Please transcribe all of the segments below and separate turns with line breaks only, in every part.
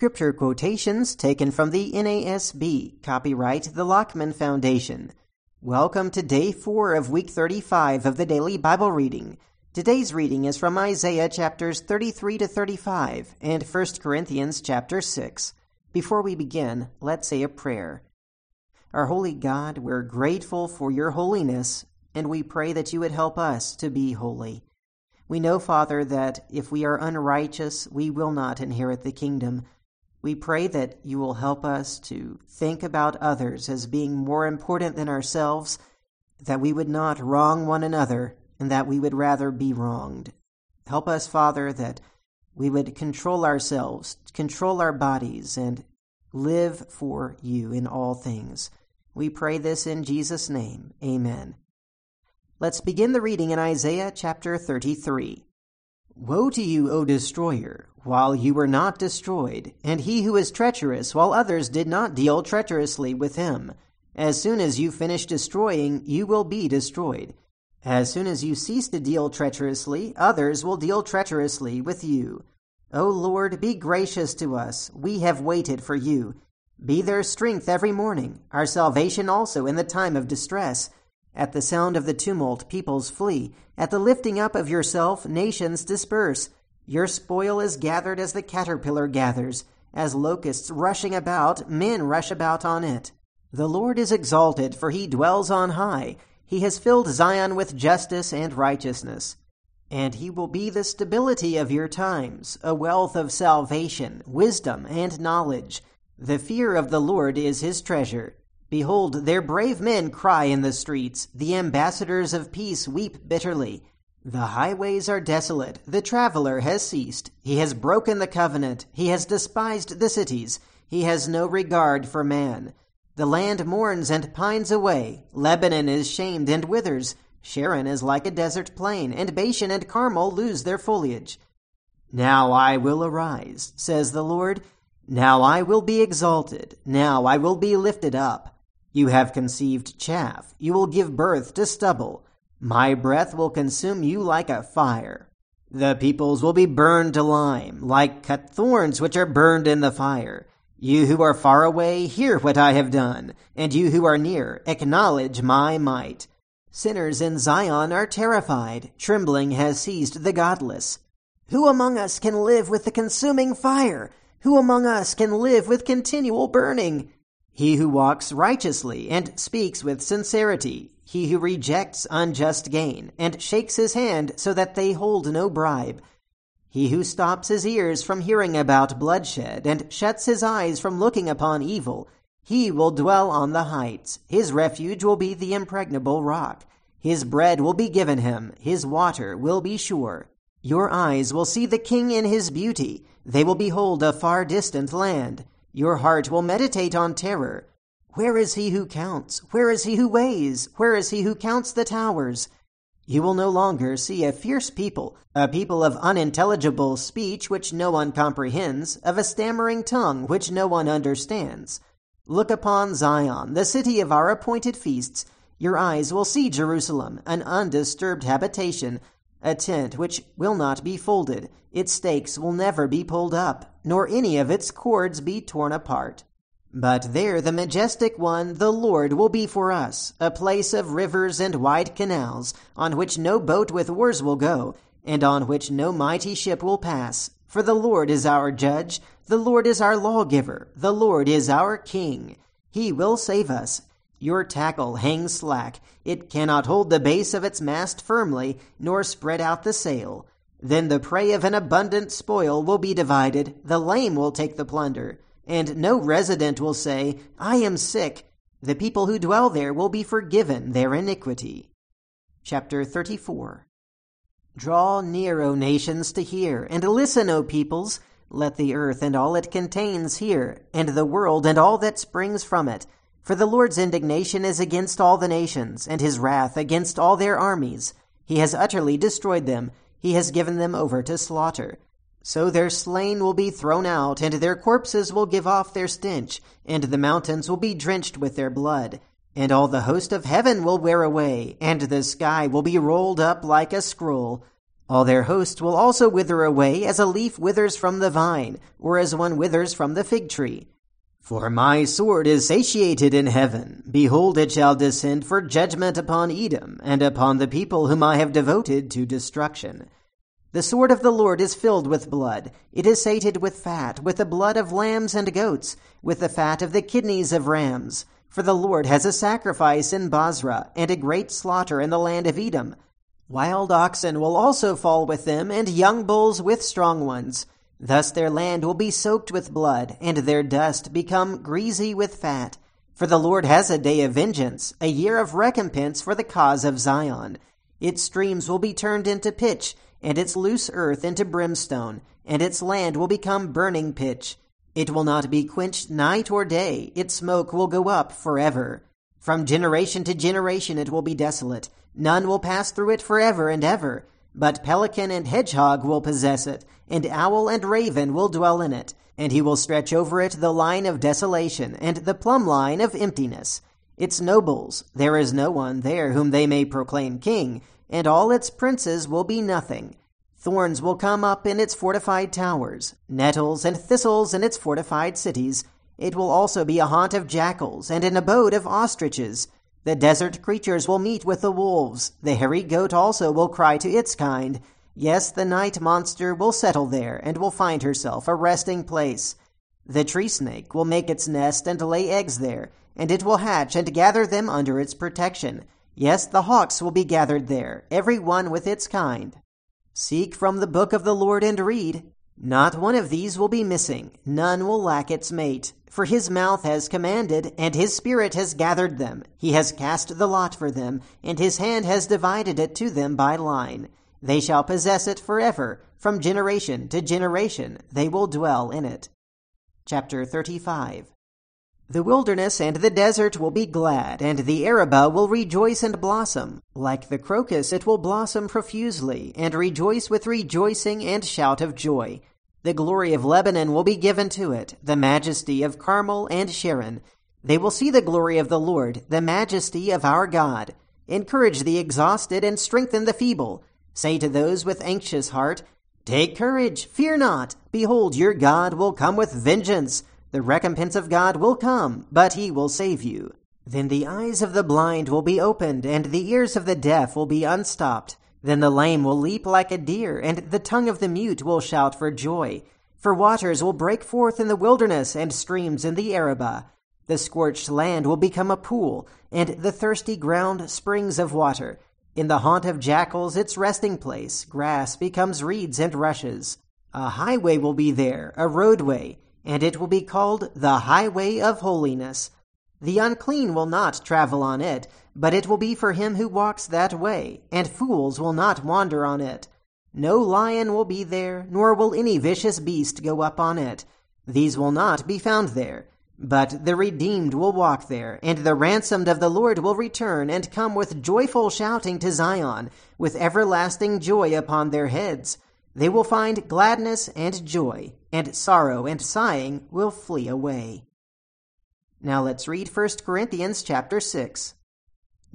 Scripture quotations taken from the NASB, copyright the Lockman Foundation. Welcome to day 4 of week 35 of the daily Bible reading. Today's reading is from Isaiah chapters 33 to 35 and 1 Corinthians chapter 6. Before we begin, let's say a prayer. Our holy God, we're grateful for your holiness, and we pray that you would help us to be holy. We know, Father, that if we are unrighteous, we will not inherit the kingdom. We pray that you will help us to think about others as being more important than ourselves, that we would not wrong one another, and that we would rather be wronged. Help us, Father, that we would control ourselves, control our bodies, and live for you in all things. We pray this in Jesus' name. Amen. Let's begin the reading in Isaiah chapter 33. Woe to you, O destroyer, while you were not destroyed, and he who is treacherous, while others did not deal treacherously with him. As soon as you finish destroying, you will be destroyed. As soon as you cease to deal treacherously, others will deal treacherously with you. O Lord, be gracious to us. We have waited for you. Be their strength every morning, our salvation also in the time of distress. At the sound of the tumult, peoples flee. At the lifting up of yourself, nations disperse. Your spoil is gathered as the caterpillar gathers. As locusts rushing about, men rush about on it. The Lord is exalted, for he dwells on high. He has filled Zion with justice and righteousness. And he will be the stability of your times, a wealth of salvation, wisdom, and knowledge. The fear of the Lord is his treasure. Behold, their brave men cry in the streets. The ambassadors of peace weep bitterly. The highways are desolate. The traveler has ceased. He has broken the covenant. He has despised the cities. He has no regard for man. The land mourns and pines away. Lebanon is shamed and withers. Sharon is like a desert plain, and Bashan and Carmel lose their foliage. Now I will arise, says the Lord. Now I will be exalted. Now I will be lifted up. You have conceived chaff. You will give birth to stubble. My breath will consume you like a fire. The peoples will be burned to lime, like cut thorns which are burned in the fire. You who are far away, hear what I have done, and you who are near, acknowledge my might. Sinners in Zion are terrified. Trembling has seized the godless. Who among us can live with the consuming fire? Who among us can live with continual burning? He who walks righteously and speaks with sincerity, he who rejects unjust gain and shakes his hand so that they hold no bribe, he who stops his ears from hearing about bloodshed and shuts his eyes from looking upon evil, he will dwell on the heights. His refuge will be the impregnable rock. His bread will be given him, his water will be sure. Your eyes will see the king in his beauty. They will behold a far distant land. Your heart will meditate on terror. Where is he who counts? Where is he who weighs? Where is he who counts the towers? You will no longer see a fierce people, a people of unintelligible speech which no one comprehends, of a stammering tongue which no one understands. Look upon Zion, the city of our appointed feasts. Your eyes will see Jerusalem, an undisturbed habitation, a tent which will not be folded, its stakes will never be pulled up, nor any of its cords be torn apart. But there the majestic one, the Lord, will be for us, a place of rivers and wide canals, on which no boat with oars will go, and on which no mighty ship will pass. For the Lord is our judge, the Lord is our lawgiver, the Lord is our king. He will save us. Your tackle hangs slack. It cannot hold the base of its mast firmly, nor spread out the sail. Then the prey of an abundant spoil will be divided, the lame will take the plunder, and no resident will say, I am sick. The people who dwell there will be forgiven their iniquity. Chapter 34 Draw near, O nations, to hear, and listen, O peoples. Let the earth and all it contains hear, and the world and all that springs from it. For the Lord's indignation is against all the nations, and his wrath against all their armies. He has utterly destroyed them, he has given them over to slaughter. So their slain will be thrown out, and their corpses will give off their stench, and the mountains will be drenched with their blood. And all the host of heaven will wear away, and the sky will be rolled up like a scroll. All their host will also wither away as a leaf withers from the vine, or as one withers from the fig tree. For my sword is satiated in heaven. Behold, it shall descend for judgment upon Edom, and upon the people whom I have devoted to destruction. The sword of the Lord is filled with blood. It is sated with fat, with the blood of lambs and goats, with the fat of the kidneys of rams. For the Lord has a sacrifice in Bozrah, and a great slaughter in the land of Edom. Wild oxen will also fall with them, and young bulls with strong ones. Thus their land will be soaked with blood, and their dust become greasy with fat. For the Lord has a day of vengeance, a year of recompense for the cause of Zion. Its streams will be turned into pitch, and its loose earth into brimstone, and its land will become burning pitch. It will not be quenched night or day, its smoke will go up forever. From generation to generation it will be desolate None will pass through it forever and ever, but pelican and hedgehog will possess it, and owl and raven will dwell in it, and he will stretch over it the line of desolation, and the plumb line of emptiness. Its nobles, there is no one there whom they may proclaim king, and all its princes will be nothing. Thorns will come up in its fortified towers, nettles and thistles in its fortified cities. It will also be a haunt of jackals, and an abode of ostriches. The desert creatures will meet with the wolves. The hairy goat also will cry to its kind. Yes, the night monster will settle there and will find herself a resting place. The tree snake will make its nest and lay eggs there, and it will hatch and gather them under its protection. Yes, the hawks will be gathered there, every one with its kind. Seek from the book of the Lord and read. Not one of these will be missing, none will lack its mate. For his mouth has commanded, and his spirit has gathered them. He has cast the lot for them, and his hand has divided it to them by line. They shall possess it forever. From generation to generation they will dwell in it. Chapter 35 The wilderness and the desert will be glad, and the Arabah will rejoice and blossom. Like the crocus, it will blossom profusely, and rejoice with rejoicing and shout of joy. The glory of Lebanon will be given to it, the majesty of Carmel and Sharon. They will see the glory of the Lord, the majesty of our God. Encourage the exhausted and strengthen the feeble. Say to those with anxious heart, Take courage, fear not. Behold, your God will come with vengeance. The recompense of God will come, but he will save you. Then the eyes of the blind will be opened, and the ears of the deaf will be unstopped. Then the lame will leap like a deer, and the tongue of the mute will shout for joy. For waters will break forth in the wilderness, and streams in the Arabah. The scorched land will become a pool, and the thirsty ground springs of water. In the haunt of jackals, its resting place, grass becomes reeds and rushes. A highway will be there, a roadway, and it will be called the Highway of Holiness. The unclean will not travel on it, but it will be for him who walks that way, and fools will not wander on it. No lion will be there, nor will any vicious beast go up on it. These will not be found there. But the redeemed will walk there, and the ransomed of the Lord will return and come with joyful shouting to Zion, with everlasting joy upon their heads. They will find gladness and joy, and sorrow and sighing will flee away. Now let's read 1 Corinthians chapter 6.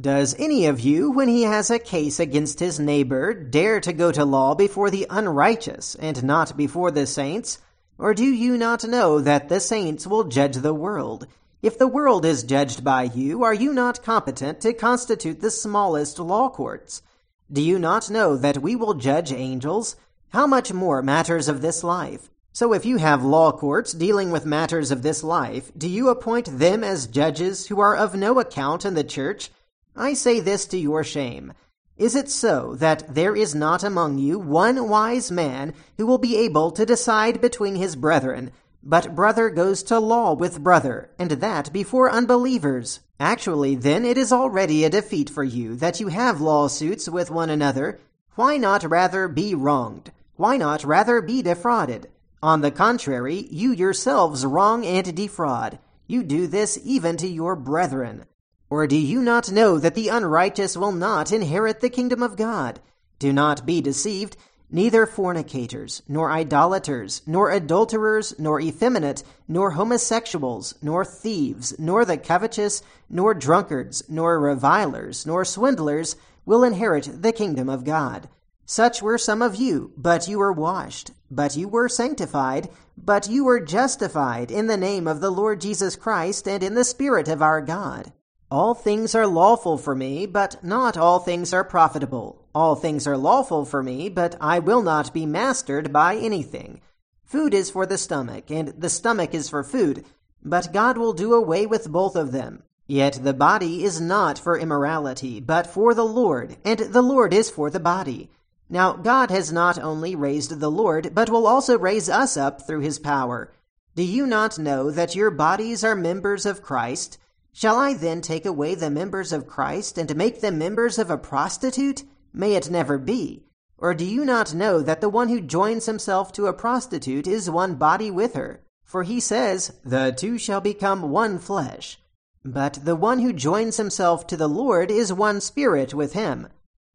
Does any of you, when he has a case against his neighbor, dare to go to law before the unrighteous and not before the saints? Or do you not know that the saints will judge the world? If the world is judged by you, are you not competent to constitute the smallest law courts? Do you not know that we will judge angels? How much more matters of this life? So if you have law courts dealing with matters of this life, do you appoint them as judges who are of no account in the church? I say this to your shame. Is it so that there is not among you one wise man who will be able to decide between his brethren, but brother goes to law with brother, and that before unbelievers? Actually, then, it is already a defeat for you that you have lawsuits with one another. Why not rather be wronged? Why not rather be defrauded? On the contrary, you yourselves wrong and defraud. You do this even to your brethren. Or do you not know that the unrighteous will not inherit the kingdom of God? Do not be deceived. Neither fornicators, nor idolaters, nor adulterers, nor effeminate, nor homosexuals, nor thieves, nor the covetous, nor drunkards, nor revilers, nor swindlers will inherit the kingdom of God. Such were some of you, but you were washed, but you were sanctified, but you were justified in the name of the Lord Jesus Christ and in the Spirit of our God. All things are lawful for me, but not all things are profitable. All things are lawful for me, but I will not be mastered by anything. Food is for the stomach, and the stomach is for food, but God will do away with both of them. Yet the body is not for immorality, but for the Lord, and the Lord is for the body. Now, God has not only raised the Lord, but will also raise us up through his power. Do you not know that your bodies are members of Christ? Shall I then take away the members of Christ and make them members of a prostitute? May it never be. Or do you not know that the one who joins himself to a prostitute is one body with her? For he says, The two shall become one flesh. But the one who joins himself to the Lord is one spirit with him.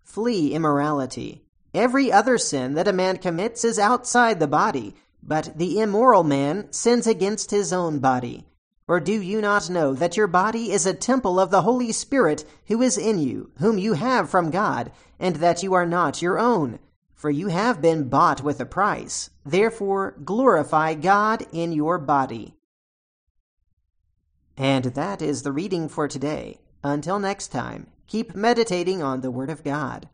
Flee immorality. Every other sin that a man commits is outside the body, but the immoral man sins against his own body. Or do you not know that your body is a temple of the Holy Spirit who is in you, whom you have from God, and that you are not your own? For you have been bought with a price. Therefore, glorify God in your body. And that is the reading for today. Until next time, keep meditating on the Word of God.